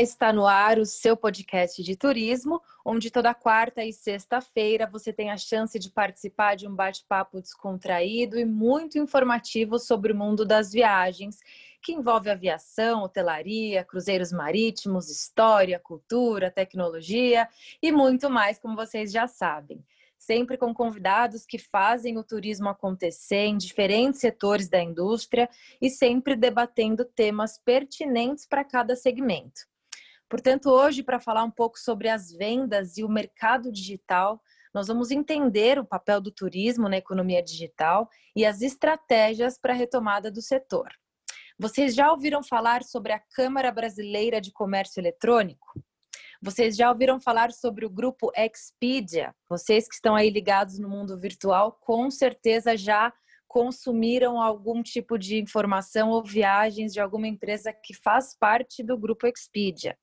Está no ar o seu podcast de turismo, onde toda quarta e sexta-feira você tem a chance de participar de um bate-papo descontraído e muito informativo sobre o mundo das viagens, que envolve aviação, hotelaria, cruzeiros marítimos, história, cultura, tecnologia e muito mais, como vocês já sabem sempre com convidados que fazem o turismo acontecer em diferentes setores da indústria e sempre debatendo temas pertinentes para cada segmento. Portanto, hoje, para falar um pouco sobre as vendas e o mercado digital, nós vamos entender o papel do turismo na economia digital e as estratégias para a retomada do setor. Vocês já ouviram falar sobre a Câmara Brasileira de Comércio Eletrônico? Vocês já ouviram falar sobre o grupo Expedia? Vocês que estão aí ligados no mundo virtual, com certeza já consumiram algum tipo de informação ou viagens de alguma empresa que faz parte do grupo Expedia.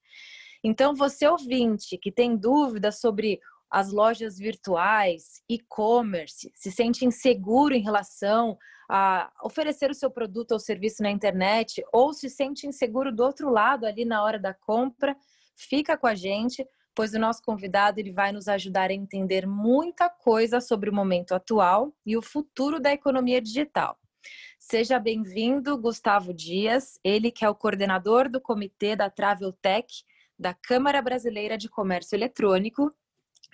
Então, você ouvinte que tem dúvidas sobre as lojas virtuais, e-commerce, se sente inseguro em relação a oferecer o seu produto ou serviço na internet, ou se sente inseguro do outro lado ali na hora da compra, Fica com a gente, pois o nosso convidado ele vai nos ajudar a entender muita coisa sobre o momento atual e o futuro da economia digital. Seja bem-vindo, Gustavo Dias, ele que é o coordenador do comitê da Travel Tech da Câmara Brasileira de Comércio Eletrônico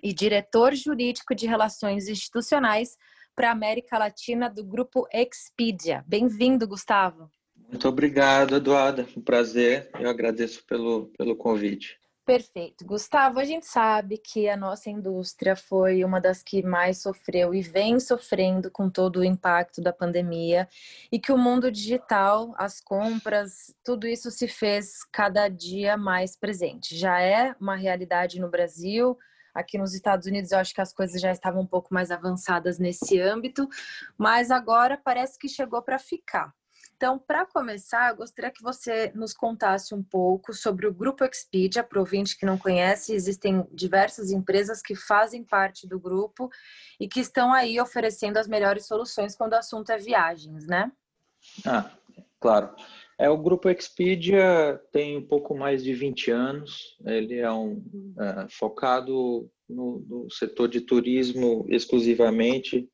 e diretor jurídico de Relações Institucionais para a América Latina do grupo Expedia. Bem-vindo, Gustavo. Muito obrigado, Eduarda. Um prazer. Eu agradeço pelo, pelo convite. Perfeito. Gustavo, a gente sabe que a nossa indústria foi uma das que mais sofreu e vem sofrendo com todo o impacto da pandemia e que o mundo digital, as compras, tudo isso se fez cada dia mais presente. Já é uma realidade no Brasil, aqui nos Estados Unidos eu acho que as coisas já estavam um pouco mais avançadas nesse âmbito, mas agora parece que chegou para ficar. Então, para começar, eu gostaria que você nos contasse um pouco sobre o Grupo Expedia. Para ouvinte que não conhece, existem diversas empresas que fazem parte do grupo e que estão aí oferecendo as melhores soluções quando o assunto é viagens, né? Ah, claro. É, o Grupo Expedia tem um pouco mais de 20 anos. Ele é um é, focado no, no setor de turismo exclusivamente,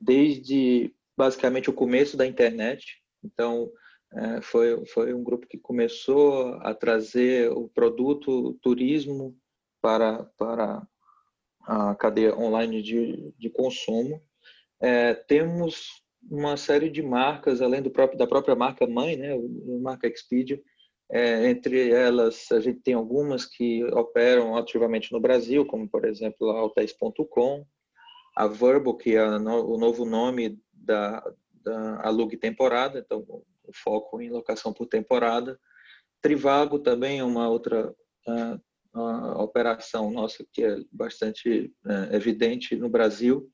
desde basicamente o começo da internet. Então, é, foi, foi um grupo que começou a trazer o produto turismo para, para a cadeia online de, de consumo. É, temos uma série de marcas, além do próprio, da própria marca mãe, né, a marca Expedia, é, entre elas, a gente tem algumas que operam ativamente no Brasil, como, por exemplo, a Hotéis.com, a Verbo, que é o novo nome da, da alugue temporada, então o foco em locação por temporada. Trivago também é uma outra uh, operação nossa que é bastante uh, evidente no Brasil,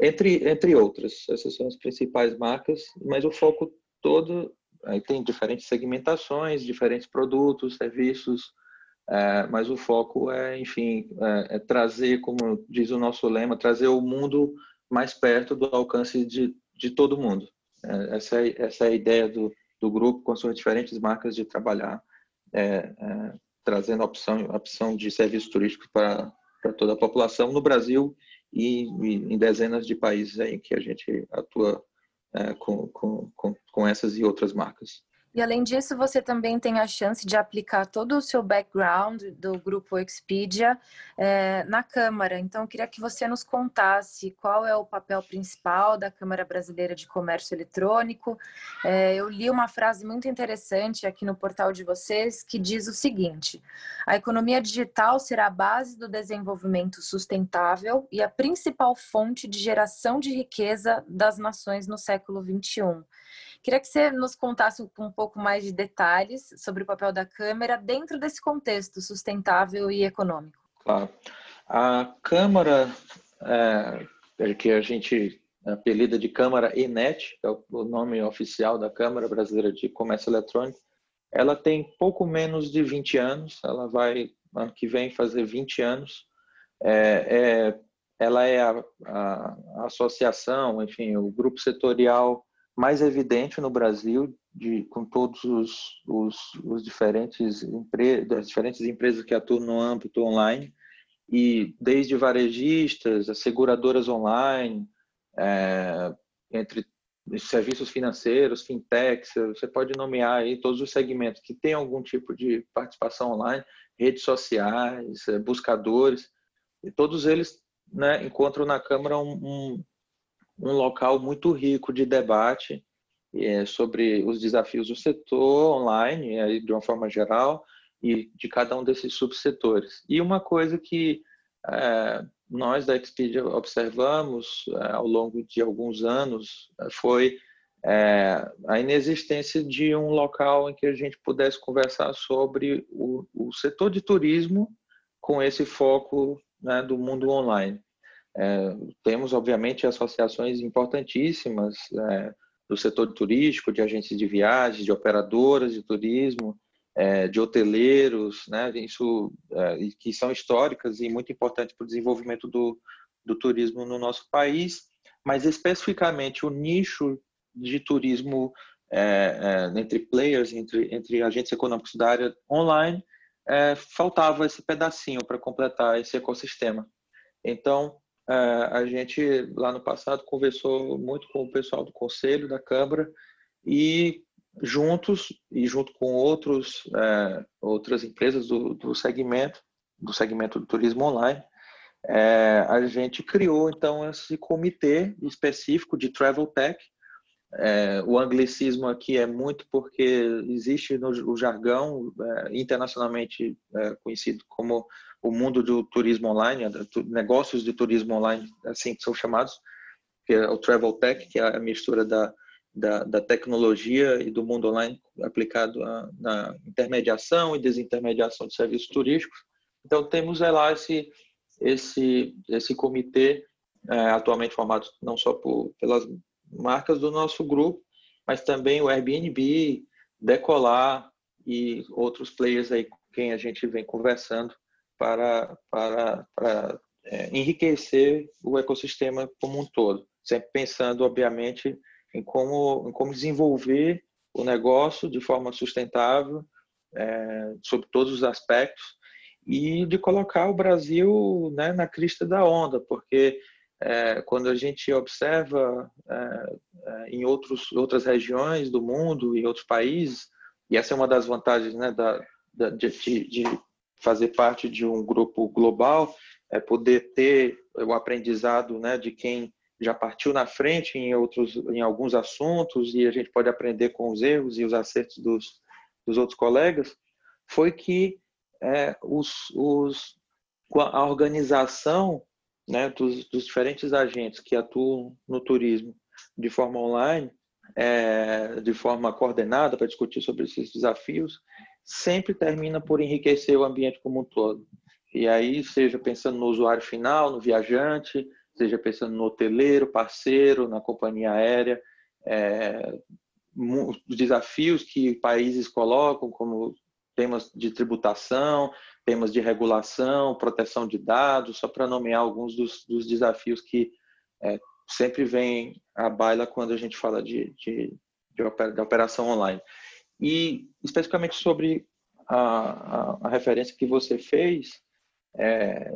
entre, entre outras. Essas são as principais marcas, mas o foco todo, aí tem diferentes segmentações, diferentes produtos, serviços, é, mas o foco é, enfim, é, é trazer, como diz o nosso lema, trazer o mundo mais perto do alcance de, de todo mundo. É, essa é, essa é a ideia do, do grupo com suas diferentes marcas de trabalhar, é, é, trazendo opção, opção de serviços turísticos para, para toda a população no Brasil e, e, em dezenas de países em que a gente atua é, com, com, com, com essas e outras marcas. E além disso, você também tem a chance de aplicar todo o seu background do grupo Expedia é, na Câmara. Então, eu queria que você nos contasse qual é o papel principal da Câmara Brasileira de Comércio Eletrônico. É, eu li uma frase muito interessante aqui no portal de vocês que diz o seguinte: a economia digital será a base do desenvolvimento sustentável e a principal fonte de geração de riqueza das nações no século XXI. Queria que você nos contasse um pouco mais de detalhes sobre o papel da Câmara dentro desse contexto sustentável e econômico. Claro. A Câmara, é, é, que a gente apelida de Câmara ENET, que é o nome oficial da Câmara Brasileira de Comércio Eletrônico, ela tem pouco menos de 20 anos, ela vai, ano que vem, fazer 20 anos. É, é, ela é a, a, a, associação, enfim, o grupo setorial mais evidente no Brasil, de, com todos os, os, os diferentes empre, das diferentes empresas que atuam no âmbito online, e desde varejistas, as seguradoras online, é, entre serviços financeiros, fintechs, você pode nomear aí todos os segmentos que têm algum tipo de participação online, redes sociais, é, buscadores, e todos eles né, encontram na Câmara um, um, um local muito rico de debate é, sobre os desafios do setor online, aí, de uma forma geral, e de cada um desses subsetores. E uma coisa que é, nós da Expedia observamos é, ao longo de alguns anos é, foi é, a inexistência de um local em que a gente pudesse conversar sobre o, o setor de turismo com esse foco né, do mundo online. É, temos, obviamente, associações importantíssimas é, do setor turístico, de agências de viagens, de operadoras de turismo, é, de hoteleiros, né, isso, é, que são históricas e muito importantes para o desenvolvimento do, do turismo no nosso país, mas especificamente o nicho de turismo é, é, entre players, entre, entre agentes econômicos da área online, é, faltava esse pedacinho para completar esse ecossistema. Então, a gente lá no passado conversou muito com o pessoal do conselho da Câmara e juntos e junto com outros é, outras empresas do, do, segmento do segmento do turismo online é, a gente criou então esse comitê específico de travel tech é, o anglicismo aqui é muito porque existe no o jargão é, internacionalmente é, conhecido como o mundo do turismo online negócios de turismo online assim que são chamados que é o travel tech que é a mistura da da, da tecnologia e do mundo online aplicado a, na intermediação e desintermediação de serviços turísticos. Então, temos é lá esse, esse, esse comitê, é, atualmente formado não só por, pelas marcas do nosso grupo, mas também o Airbnb, Decolar e outros players aí com quem a gente vem conversando para, para, para é, enriquecer o ecossistema como um todo. Sempre pensando, obviamente, em como, em como desenvolver o negócio de forma sustentável, é, sobre todos os aspectos, e de colocar o Brasil né, na crista da onda, porque é, quando a gente observa é, é em outros, outras regiões do mundo e outros países, e essa é uma das vantagens né, da, da de, de fazer parte de um grupo global, é poder ter o aprendizado né, de quem já partiu na frente em outros, em alguns assuntos e a gente pode aprender com os erros e os acertos dos, dos outros colegas, foi que é, os, os, a organização né, dos, dos, diferentes agentes que atuam no turismo de forma online, é, de forma coordenada para discutir sobre esses desafios, sempre termina por enriquecer o ambiente como um todo. E aí, seja pensando no usuário final, no viajante, seja pensando no hoteleiro, parceiro, na companhia aérea, é, os desafios que países colocam, como temas de tributação, temas de regulação, proteção de dados, só para nomear alguns dos, dos desafios que é, sempre vêm à baila quando a gente fala de, de, de, operação online. E especificamente sobre a, a, a referência que você fez, é,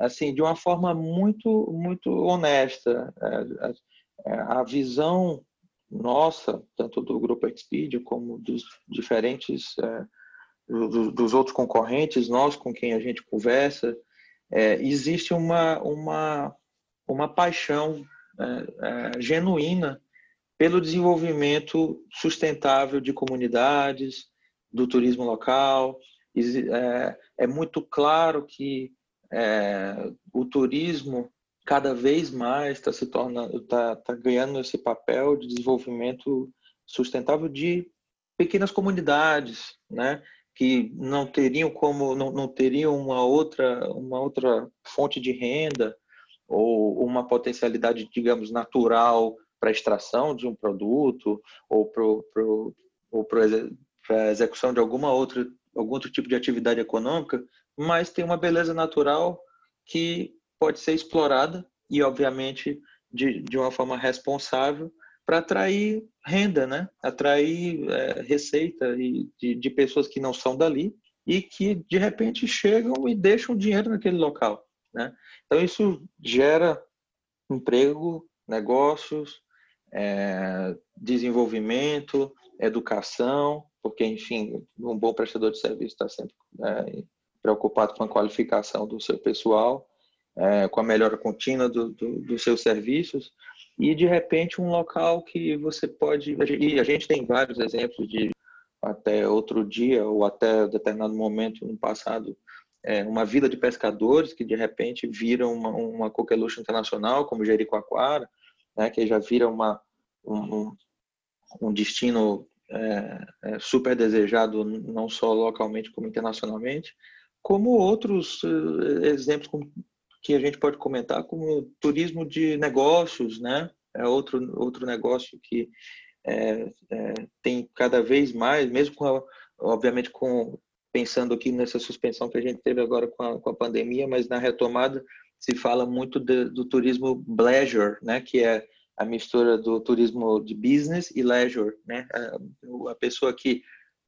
assim, de uma forma muito, muito honesta. É, é, a visão nossa, tanto do Grupo Expedia como dos diferentes, dos outros concorrentes, nós com quem a gente conversa, é, existe uma, uma, uma paixão é, é, genuína pelo desenvolvimento sustentável de comunidades, do turismo local. É, é muito claro que é, o turismo cada vez mais está se torna está tá ganhando esse papel de desenvolvimento sustentável de pequenas comunidades, né? Que não teriam como não, não teriam uma outra uma outra fonte de renda ou uma potencialidade, digamos, natural para extração de um produto ou para a execução de alguma outra algum outro tipo de atividade econômica, mas tem uma beleza natural que pode ser explorada e, obviamente, de, de uma forma responsável para atrair renda, né? atrair é, receita e de, de pessoas que não são dali e que, de repente, chegam e deixam dinheiro naquele local. Né? Então, isso gera emprego, negócios, é, desenvolvimento, educação, porque, enfim, um bom prestador de serviço está sempre é, preocupado com a qualificação do seu pessoal, é, com a melhora contínua do, do, dos seus serviços, e, de repente, um local que você pode... E a gente tem vários exemplos de até outro dia ou até determinado momento no passado é, uma vila de pescadores que de repente vira uma, uma coqueluche internacional como Jericoacoara, né, que já vira uma, um, um destino é, é, super desejado não só localmente como internacionalmente, como outros é, exemplos que a gente pode comentar como turismo de negócios, né? É outro outro negócio que é, é, tem cada vez mais, mesmo com a, obviamente com pensando aqui nessa suspensão que a gente teve agora com a, com a pandemia, mas na retomada se fala muito de, do turismo leisure, né, que é a mistura do turismo de business e leisure, né, a, a pessoa que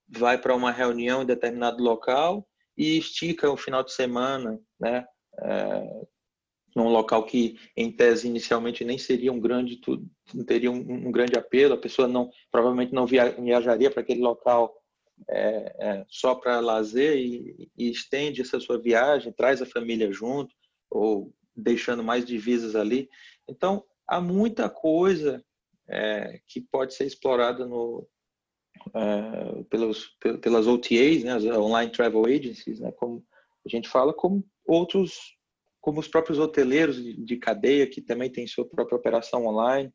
vai para uma reunião em determinado local e estica o final de semana, né, é, num local que em tese inicialmente nem seria um grande teria um, um grande apelo, a pessoa não provavelmente não via, viajaria para aquele local é, é, só para lazer e, e, estende essa sua viagem, traz a família junto, ou deixando mais divisas ali. Então, há muita coisa é, que pode ser explorada no, é, pelos, pelas OTAs, né, as Online Travel Agencies, né, como a gente fala, como outros, como os próprios hoteleiros de, de cadeia, que também têm sua própria operação online.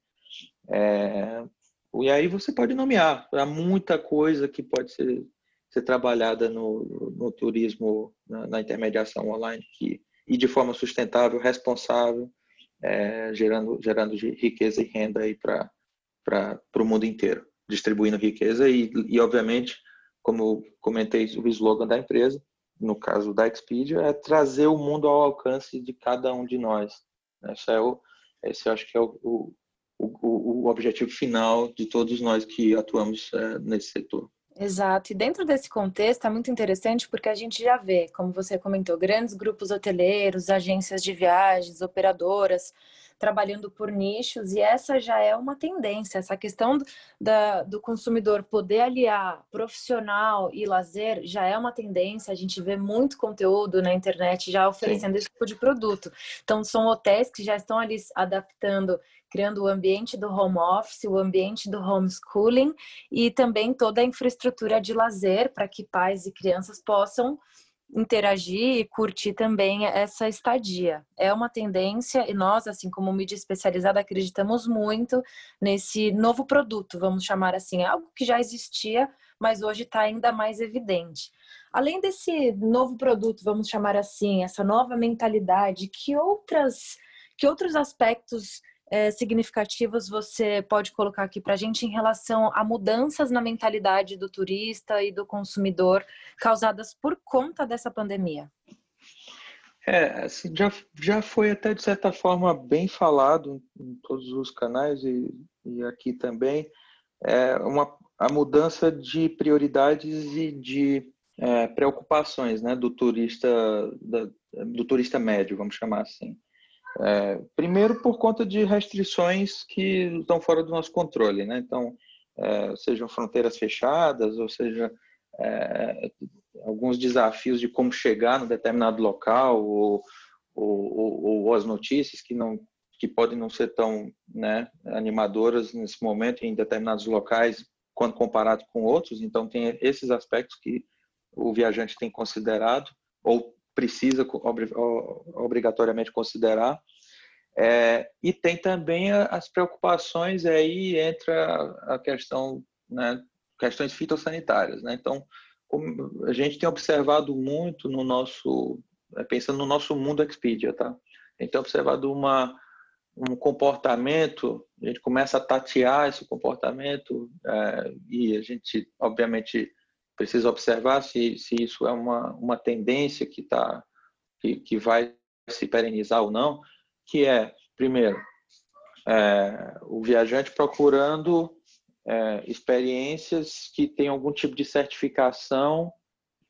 É, e aí você pode nomear. Há muita coisa que pode ser, ser trabalhada no, no turismo, na, na, intermediação online, que, e de forma sustentável, responsável, é, gerando, gerando riqueza e renda para o mundo inteiro, distribuindo riqueza e, e, obviamente, como comentei, o slogan da empresa, no caso da Expedia, é trazer o mundo ao alcance de cada um de nós. Esse, é o, esse acho que é o, o o, o, objetivo final de todos nós que atuamos é, nesse setor. Exato. E dentro desse contexto é muito interessante porque a gente já vê, como você comentou, grandes grupos hoteleiros, agências de viagens, operadoras trabalhando por nichos, e essa já é uma tendência. Essa questão da, do consumidor poder aliar profissional e lazer já é uma tendência. A gente vê muito conteúdo na internet já oferecendo Sim. esse tipo de produto. Então, são hotéis que já estão ali adaptando criando o ambiente do home office, o ambiente do homeschooling e também toda a infraestrutura de lazer para que pais e crianças possam interagir e curtir também essa estadia. É uma tendência e nós, assim como mídia especializada, acreditamos muito nesse novo produto, vamos chamar assim, é algo que já existia, mas hoje está ainda mais evidente. Além desse novo produto, vamos chamar assim, essa nova mentalidade, que outras que outros aspectos é, significativos você pode colocar aqui para a gente em relação a mudanças na mentalidade do turista e do consumidor causadas por conta dessa pandemia? É, assim, já, já foi até de certa forma bem falado em todos os canais e, e aqui também, é uma, a mudança de prioridades e de é, preocupações né, do turista da, do turista médio, vamos chamar assim. É, primeiro, por conta de restrições que estão fora do nosso controle, né? Então, é, sejam fronteiras fechadas, ou seja, é, alguns desafios de como chegar no determinado local, ou, ou, ou, ou, as notícias que não que podem não ser tão né, animadoras nesse momento em determinados locais quando comparado com outros. Então, tem esses aspectos que o viajante tem considerado ou precisa obrigatoriamente considerar. É, e tem também as preocupações aí entra a questão, né, questões fitossanitárias, né? Então, a gente tem observado muito no nosso, é, pensando no nosso mundo Expedia, tá? a gente tem observado uma, um comportamento, a gente começa a tatear esse comportamento é, e a gente, obviamente, precisa observar se, se isso é uma, uma tendência que, tá, que, que vai se perenizar ou não, que é, primeiro, é, o viajante procurando é, experiências que têm algum tipo de certificação,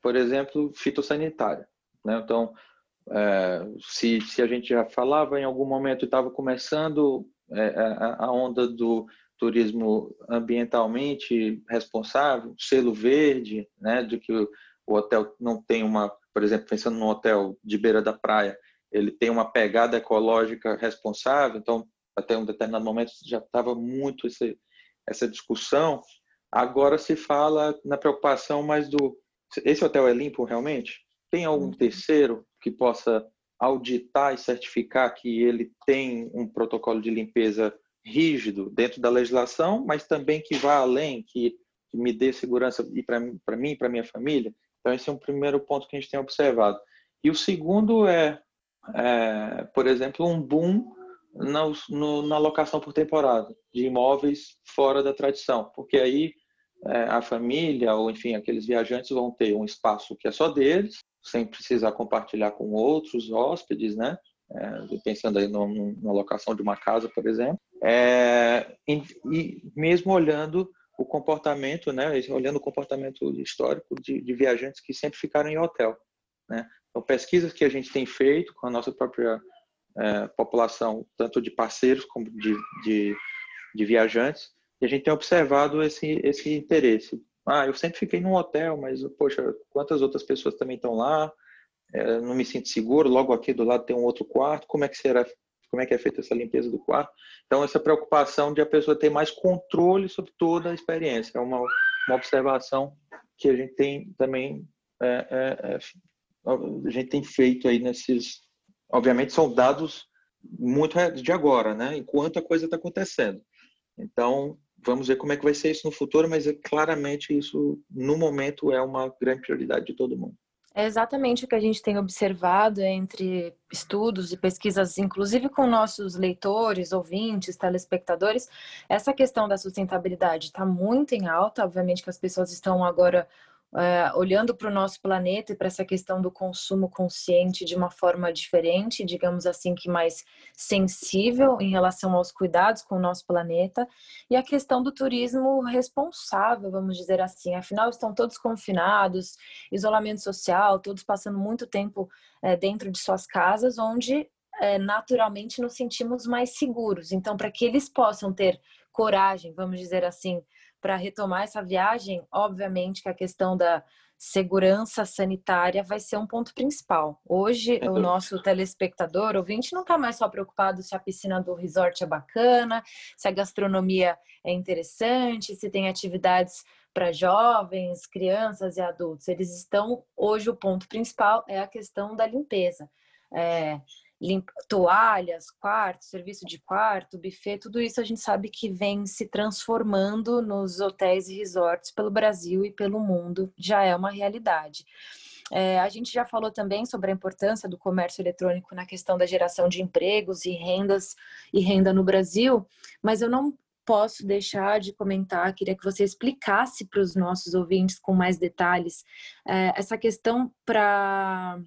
por exemplo, fitossanitária. Né? Então, é, se, se a gente já falava em algum momento estava começando é, a, a, onda do turismo ambientalmente responsável, selo verde, né, de que o, hotel não tem uma, por exemplo, pensando num hotel de beira da praia, ele tem uma pegada ecológica responsável, então até um determinado momento já estava muito esse, essa discussão. Agora se fala na preocupação mais do esse hotel é limpo realmente? Tem algum uhum. terceiro que possa auditar e certificar que ele tem um protocolo de limpeza rígido dentro da legislação, mas também que vá além, que, que me dê segurança e para mim e para minha família. Então esse é um primeiro ponto que a gente tem observado. E o segundo é, é por exemplo, um boom na, no, na locação por temporada de imóveis fora da tradição, porque aí é, a família ou enfim aqueles viajantes vão ter um espaço que é só deles sem precisar compartilhar com outros hóspedes, né? É, pensando aí na locação de uma casa, por exemplo, é, e, e, mesmo olhando o comportamento, né? Olhando o comportamento histórico de, de viajantes que sempre ficaram em hotel, né? Então, pesquisas que a gente tem feito com a nossa própria é, população, tanto de parceiros como de, de, de viajantes, e a gente tem observado esse, esse interesse ah, eu sempre fiquei num hotel, mas, poxa, quantas outras pessoas também estão lá? É, não me sinto seguro. Logo aqui do lado tem um outro quarto. Como é que será? Como é que é feita essa limpeza do quarto? Então, essa preocupação de a pessoa ter mais controle sobre toda a experiência é uma, uma observação que a gente tem também é, é, é a gente tem feito aí nesses. Obviamente, são dados muito de agora, né? Enquanto a coisa está acontecendo. Então, vamos ver como é que vai ser isso no futuro, mas é, claramente isso, no momento, é uma grande prioridade de todo mundo. É exatamente o que a gente tem observado entre estudos e pesquisas, inclusive com nossos leitores, ouvintes, telespectadores. Essa questão da sustentabilidade está muito em alta. Obviamente que as pessoas estão agora é, olhando para o nosso planeta e para essa questão do consumo consciente de uma forma diferente, digamos assim, que mais sensível em relação aos cuidados com o nosso planeta, e a questão do turismo responsável, vamos dizer assim. Afinal, estão todos confinados, isolamento social, todos passando muito tempo é, dentro de suas casas, onde é, naturalmente nos sentimos mais seguros. Então, para que eles possam ter coragem, vamos dizer assim, para retomar essa viagem, obviamente que a questão da segurança sanitária vai ser um ponto principal. Hoje, o nosso telespectador, ouvinte, não está mais só preocupado se a piscina do resort é bacana, se a gastronomia é interessante, se tem atividades para jovens, crianças e adultos. Eles estão, hoje, o ponto principal é a questão da limpeza. É, limpa, toalhas, quarto, serviço de quarto, buffet, tudo isso a gente sabe que vem se transformando nos hotéis e resorts pelo Brasil e pelo mundo, já é uma realidade. É, a gente já falou também sobre a importância do comércio eletrônico na questão da geração de empregos e rendas e renda no Brasil, mas eu não posso deixar de comentar, queria que você explicasse para os nossos ouvintes com mais detalhes é, essa questão para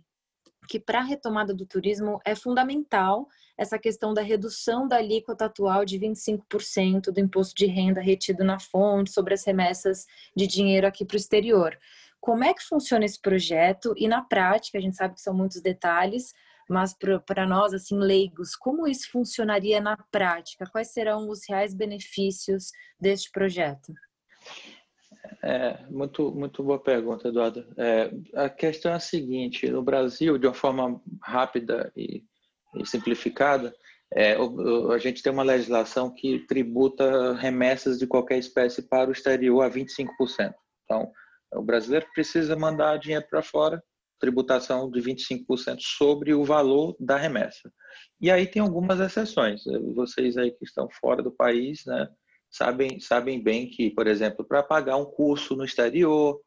que para a retomada do turismo é fundamental essa questão da redução da alíquota atual de 25% do imposto de renda retido na fonte sobre as remessas de dinheiro aqui para o exterior. Como é que funciona esse projeto? E na prática, a gente sabe que são muitos detalhes, mas para nós, assim, leigos, como isso funcionaria na prática? Quais serão os reais benefícios deste projeto? É, muito, muito boa pergunta, Eduardo. É, a questão é a seguinte: no Brasil, de uma forma rápida e, e simplificada, é, o, a gente tem uma legislação que tributa remessas de qualquer espécie para o exterior a 25%. Então, o brasileiro precisa mandar dinheiro para fora, tributação de 25% sobre o valor da remessa. E aí tem algumas exceções. Vocês aí que estão fora do país, né? Sabem, sabem bem que, por exemplo, para pagar um curso no exterior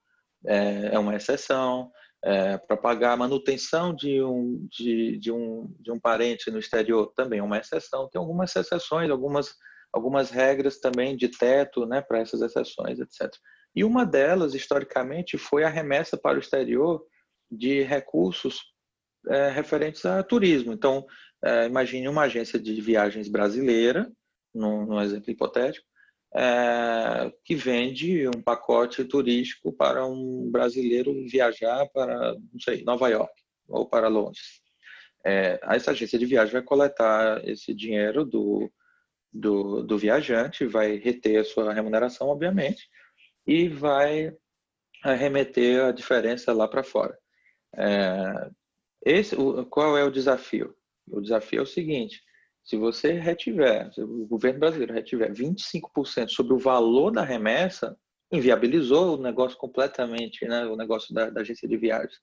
é, é uma exceção, É, para pagar a manutenção de um, de, de, um, de um parente no exterior, também é uma exceção. Tem algumas exceções, algumas, algumas regras também de teto né, para essas exceções, etc. E uma delas, historicamente, foi a remessa para o exterior de recursos é, referentes a turismo. Então, é, imagine uma agência de viagens brasileira, num, num exemplo hipotético, é, que vende um pacote turístico para um brasileiro viajar para, não sei, Nova York ou para Londres. É, essa agência de viagem vai coletar esse dinheiro do, do, do viajante, vai reter a sua remuneração, obviamente, e vai remeter a diferença lá para fora. É, esse, o, qual é o desafio? O desafio é o seguinte: se você retiver, se o governo brasileiro retiver 25% sobre o valor da remessa, inviabilizou o negócio completamente, né, o negócio da, da agência de viagens.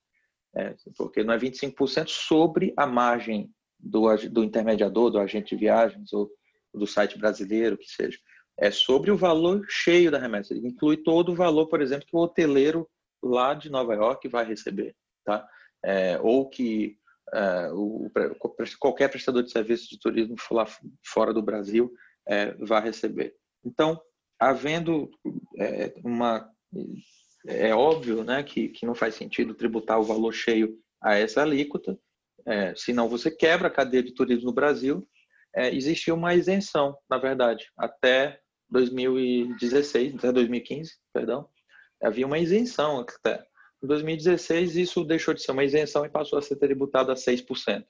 É, porque não é 25% sobre a margem do, do intermediador, do agente de viagens ou do site brasileiro, que seja. É sobre o valor cheio da remessa. Inclui todo o valor, por exemplo, que o hoteleiro lá de Nova York vai receber. Tá? é, ou que é, o, qualquer prestador de serviço de turismo lá fora do Brasil é, vai receber. Então, havendo é, uma é óbvio, né, que, que não faz sentido tributar o valor cheio a essa alíquota, é, senão você quebra a cadeia de turismo no Brasil. É, existia uma isenção, na verdade, até 2016, até 2015, perdão, havia uma isenção até em 2016, isso deixou de ser uma isenção e passou a ser tributado a 6%.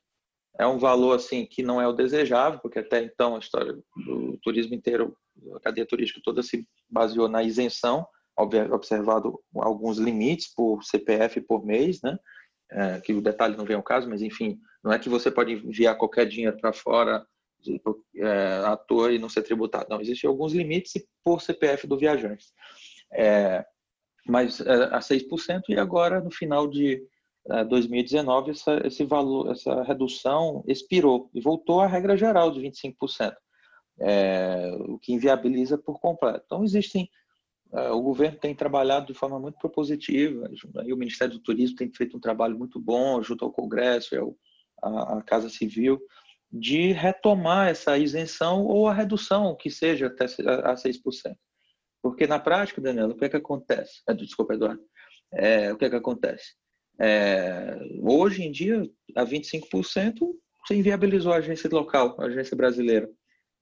É um valor assim que não é o desejável, porque até então a história do turismo inteiro, a cadeia turística toda se baseou na isenção, observado alguns limites por CPF por mês, né? É, que o detalhe não vem ao caso, mas enfim, não é que você pode enviar qualquer dinheiro para fora é, à toa e não ser tributado. Não, existem alguns limites por CPF do viajante. É, mas é, a 6%, e agora, no final de 2019, é, essa, esse valor, essa redução expirou e voltou à regra geral de 25%, é, o que inviabiliza por completo. Então, existem. É, o governo tem trabalhado de forma muito propositiva, e o Ministério do Turismo tem feito um trabalho muito bom, junto ao Congresso e à Casa Civil, de retomar essa isenção ou a redução, que seja até a 6%. Porque na prática, Daniela, o que é que acontece? É, desculpa, Eduardo. É, o que é que acontece? É, hoje em dia, a 25% você inviabilizou a agência local, a agência brasileira.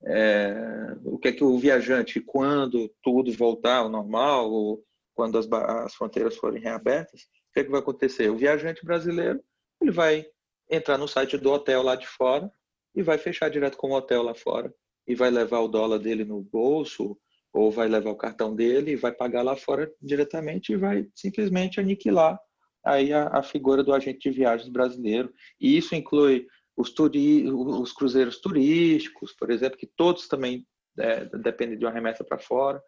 É, o que é que o viajante, quando tudo voltar ao normal, ou quando as, as fronteiras forem reabertas, o que é que vai acontecer? O viajante brasileiro ele vai entrar no site do hotel lá de fora e vai fechar direto com o hotel lá fora e vai levar o dólar dele no bolso ou vai levar o cartão dele e vai pagar lá fora diretamente e vai simplesmente aniquilar aí a, a figura do agente de viagens brasileiro. E isso inclui os, turi os cruzeiros turísticos, por exemplo, que todos também é, dependem de uma remessa para fora,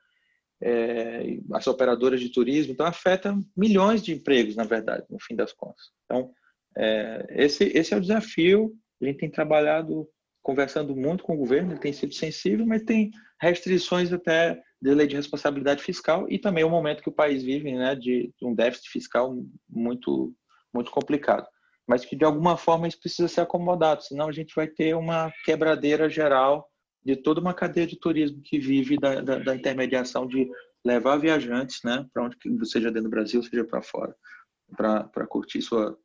é, as operadoras de turismo, então afeta milhões de empregos, na verdade, no fim das contas. Então, é, esse, esse é o desafio, a gente tem trabalhado conversando muito com o governo, ele tem sido sensível, mas tem restrições até de lei de responsabilidade fiscal e também o momento que o país vive, né, de um déficit fiscal muito muito complicado, mas que de alguma forma isso precisa ser acomodado, senão a gente vai ter uma quebradeira geral de toda uma cadeia de turismo que vive da, da, da intermediação de levar viajantes, né, para onde seja dentro do Brasil, seja para fora, para curtir sua,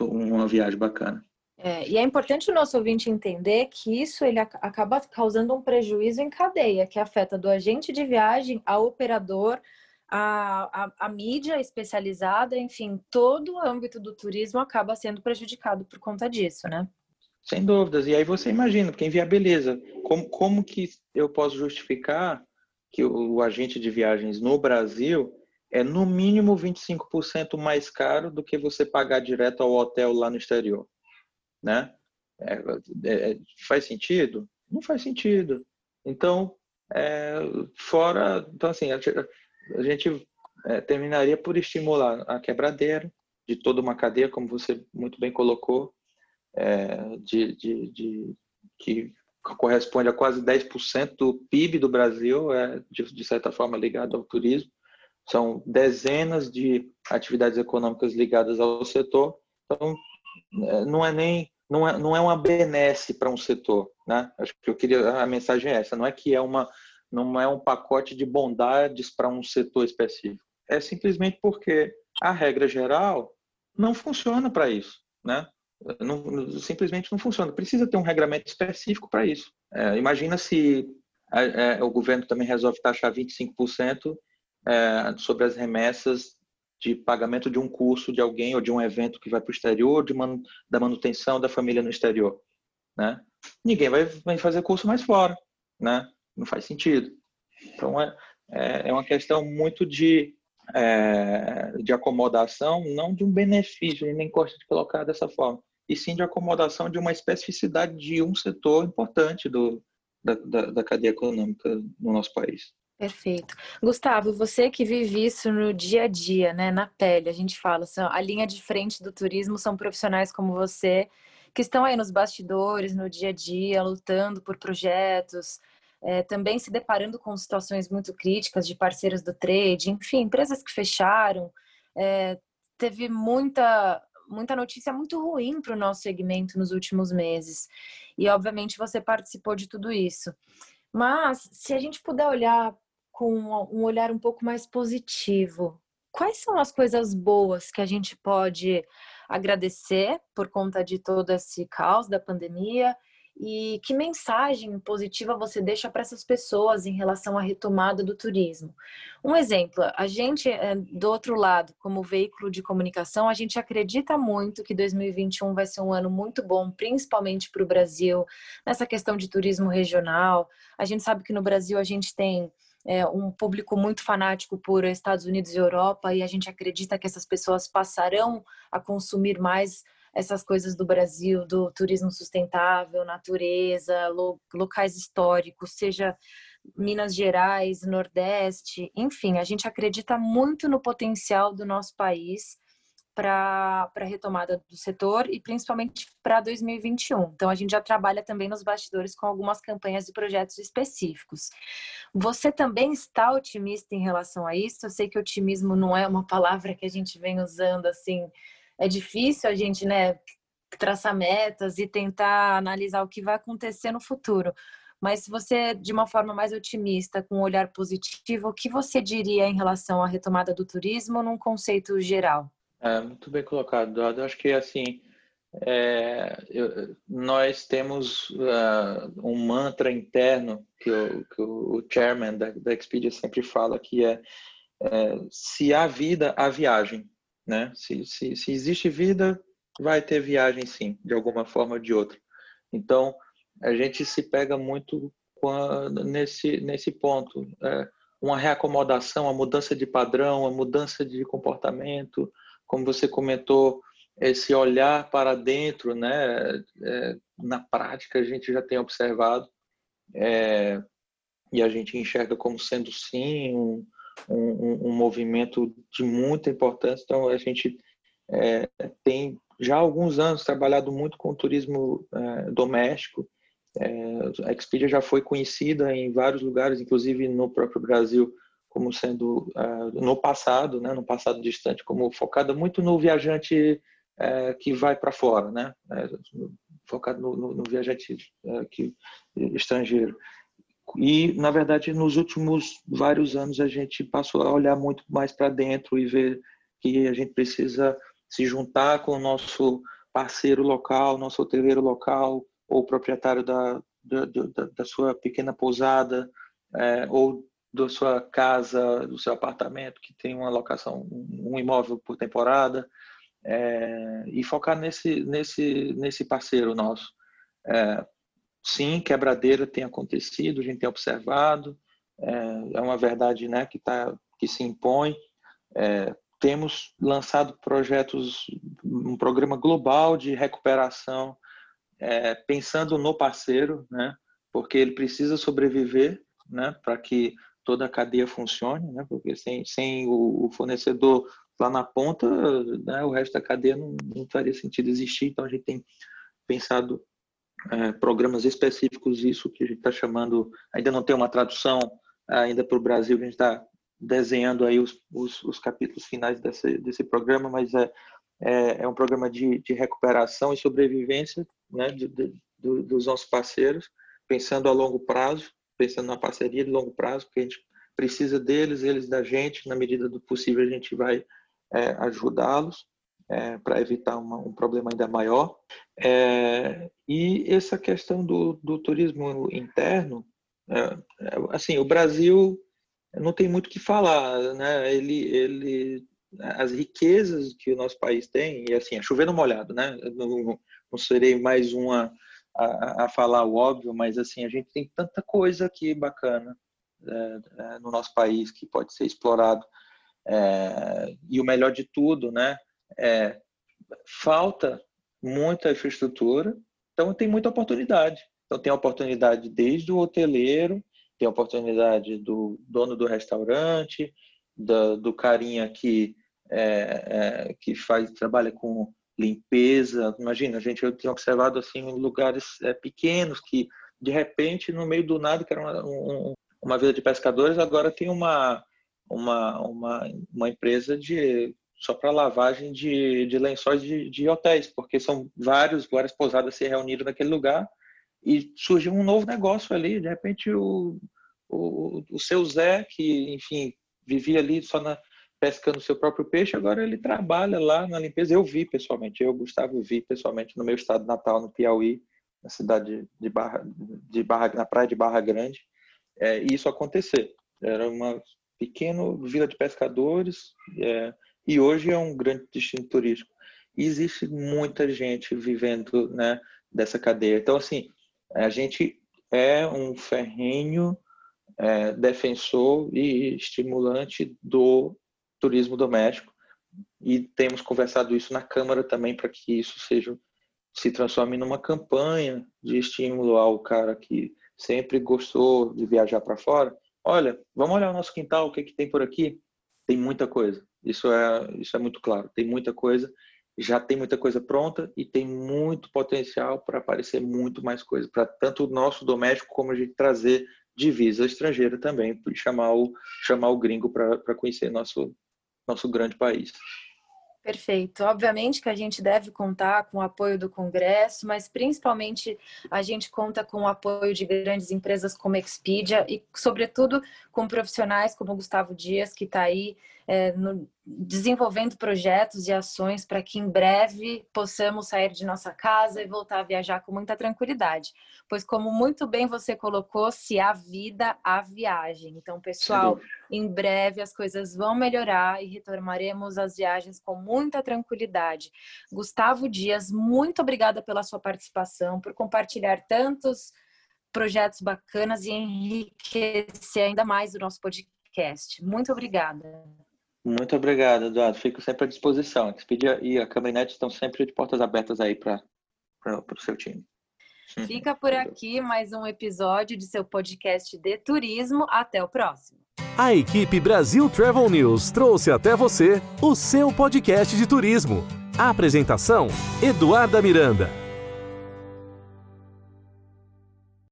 uma viagem bacana. É, e é importante o nosso ouvinte entender que isso ele acaba causando um prejuízo em cadeia, que afeta do agente de viagem ao operador, a, a, a, mídia especializada, enfim, todo o âmbito do turismo acaba sendo prejudicado por conta disso, né? Sem dúvidas. E aí você imagina, porque inviabiliza. Como, como que eu posso justificar que o, o agente de viagens no Brasil é no mínimo 25% mais caro do que você pagar direto ao hotel lá no exterior? Né? É, é, é, faz sentido? Não faz sentido. Então, é, fora, então assim, a, a gente é, terminaria por estimular a quebradeira de toda uma cadeia, como você muito bem colocou, é, de, de, de, que corresponde a quase 10% do PIB do Brasil, é, de, de certa forma ligado ao turismo. são dezenas de atividades econômicas ligadas ao setor. Então, não é nem não é, não é uma benesse para um setor, né? Acho que eu queria a mensagem é essa, não é que é uma não é um pacote de bondades para um setor específico. É simplesmente porque a regra geral não funciona para isso, né? Não, simplesmente não funciona. Precisa ter um regramento específico para isso. É, imagina se é, o governo também resolve taxar 25% é, sobre as remessas de pagamento de um curso de alguém ou de um evento que vai para o exterior, de man, da manutenção da família no exterior, né? Ninguém vai, vai fazer curso mais fora, né? Não faz sentido. Então é, é, é uma questão muito de é, de acomodação, não de um benefício, nem gosto de colocar dessa forma, e sim de acomodação de uma especificidade de um setor importante do, da, da, da cadeia econômica no nosso país. Perfeito. Gustavo, você que vive isso no dia a dia, né, na pele, a gente fala, a linha de frente do turismo são profissionais como você, que estão aí nos bastidores, no dia a dia, lutando por projetos, é, também se deparando com situações muito críticas de parceiros do trade, enfim, empresas que fecharam. É, teve muita, muita notícia muito ruim para o nosso segmento nos últimos meses. E, obviamente, você participou de tudo isso. Mas, se a gente puder olhar com um olhar um pouco mais positivo. Quais são as coisas boas que a gente pode agradecer por conta de todo esse caos da pandemia e que mensagem positiva você deixa para essas pessoas em relação à retomada do turismo? Um exemplo, a gente, eh, do outro lado, como veículo de comunicação, a gente acredita muito que 2021 vai ser um ano muito bom, principalmente para o Brasil, nessa questão de turismo regional. A gente sabe que no Brasil a gente tem é, um público muito fanático por Estados Unidos e Europa e a gente acredita que essas pessoas passarão a consumir mais essas coisas do Brasil, do turismo sustentável, natureza, lo, locais históricos, seja Minas Gerais, Nordeste, enfim, a gente acredita muito no potencial do nosso país para a retomada do setor e principalmente para 2021. Então, a gente já trabalha também nos bastidores com algumas campanhas e projetos específicos. Você também está otimista em relação a isso? Eu sei que otimismo não é uma palavra que a gente vem usando assim. É difícil a gente, né, traçar metas e tentar analisar o que vai acontecer no futuro. Mas se você, de uma forma mais otimista, com um olhar positivo, o que você diria em relação à retomada do turismo num conceito geral? É, muito bem colocado, Eduardo. Acho que assim é, eu, nós temos uh, um mantra interno que, o, que o chairman da, da Expedia sempre fala que é, é, se há vida, há viagem. Né? Se, se, se existe vida, vai ter viagem sim, de alguma forma ou de outra. Então, a gente se pega muito nesse, nesse ponto. É, uma reacomodação, uma mudança de padrão, uma mudança de comportamento, como você comentou, esse olhar para dentro, né? É, na prática a gente já tem observado é, e a gente enxerga como sendo sim um, um, um, movimento de muita importância. Então a gente é, tem já há alguns anos trabalhado muito com o turismo é, doméstico. É, a Expedia já foi conhecida em vários lugares, inclusive no próprio Brasil, como sendo uh, no passado, né, no passado distante, como focada muito no viajante uh, que vai para fora, né, uh, focado no, no, no viajante que, estrangeiro. E, na verdade, nos últimos vários anos a gente passou a olhar muito mais para dentro e ver que a gente precisa se juntar com o nosso parceiro local, nosso hoteleiro local, ou proprietário da, da, da, da sua pequena pousada, é, ou da sua casa, do seu apartamento, que tem uma locação, um imóvel por temporada, é, e focar nesse, nesse, nesse parceiro nosso. É, sim, quebradeira tem acontecido, a gente tem observado, é, é uma verdade né, que, tá, que se impõe. É, temos lançado projetos, um programa global de recuperação, é, pensando no parceiro, né, porque ele precisa sobreviver né, para que toda a cadeia funcione, né? porque sem, sem o, o fornecedor lá na ponta, né, o resto da cadeia não, não faria sentido existir. Então, a gente tem pensado é, programas específicos, isso que a gente está chamando, ainda não tem uma tradução ainda para o Brasil, a gente está desenhando aí os, os, os capítulos finais desse, desse programa, mas é, é, é um programa de, de, recuperação e sobrevivência né, de, de, dos nossos parceiros, pensando a longo prazo, pensando na parceria de longo prazo, porque a gente precisa deles, eles da gente, na medida do possível a gente vai é, ajudá-los é, para evitar uma, um problema ainda maior. É, e essa questão do, do turismo interno, é, é, assim, o Brasil não tem muito o que falar, né? Ele, ele, as riquezas que o nosso país tem, e assim, é chovendo molhado, né? Não, não serei mais uma a, a, falar o óbvio, mas assim, a gente tem tanta coisa aqui bacana é, é, no nosso país que pode ser explorado. É, e o melhor de tudo, né? É, falta muita infraestrutura, então tem muita oportunidade. Então tem oportunidade desde o hoteleiro, tem oportunidade do dono do restaurante, do, do carinha que é, é, que faz trabalha com limpeza. Imagina, a gente eu tenho observado assim lugares é, pequenos que de repente no meio do nada que era uma, um, uma vila de pescadores agora tem uma uma uma, uma empresa de só para lavagem de, de lençóis de, de, hotéis, porque são vários, várias pousadas se reuniram naquele lugar e surgiu um novo negócio ali. De repente, o, o, o seu Zé, que, enfim, vivia ali só na, pescando seu próprio peixe, agora ele trabalha lá na limpeza. Eu vi pessoalmente, eu, Gustavo, vi pessoalmente no meu estado natal, no Piauí, na cidade de Barra, de Barra na praia de Barra Grande, é, isso acontecer. Era uma pequena vila de pescadores, é, e hoje é um grande destino turístico. E existe muita gente vivendo né, dessa cadeia. Então, assim, a gente é um ferrenho é, defensor e estimulante do turismo doméstico e temos conversado isso na Câmara também para que isso seja se transforme numa campanha de estímulo ao cara que sempre gostou de viajar para fora. Olha, vamos olhar o nosso quintal, o que, que tem por aqui? Tem muita coisa. Isso é, isso é muito claro. Tem muita coisa, já tem muita coisa pronta e tem muito potencial para aparecer muito mais coisa, para tanto o nosso doméstico como a gente trazer divisa estrangeira também, chamar o, chamar o gringo para conhecer nosso, nosso grande país. Perfeito. Obviamente que a gente deve contar com o apoio do Congresso, mas principalmente a gente conta com o apoio de grandes empresas como Expedia e, sobretudo, com profissionais como Gustavo Dias, que está aí é, no, desenvolvendo projetos e ações para que em breve possamos sair de nossa casa e voltar a viajar com muita tranquilidade. Pois, como muito bem você colocou, se há vida, há viagem. Então, pessoal, em breve as coisas vão melhorar e retomaremos as viagens com muita tranquilidade. Gustavo Dias, muito obrigada pela sua participação, por compartilhar tantos projetos bacanas e enriquecer ainda mais o nosso podcast. Muito obrigada. Muito obrigado, Eduardo. Fico sempre à disposição. A Expedia e a Câmara estão sempre de portas abertas aí para o seu time. Fica por aqui mais um episódio de seu podcast de turismo. Até o próximo. A equipe Brasil Travel News trouxe até você o seu podcast de turismo. A apresentação: Eduarda Miranda.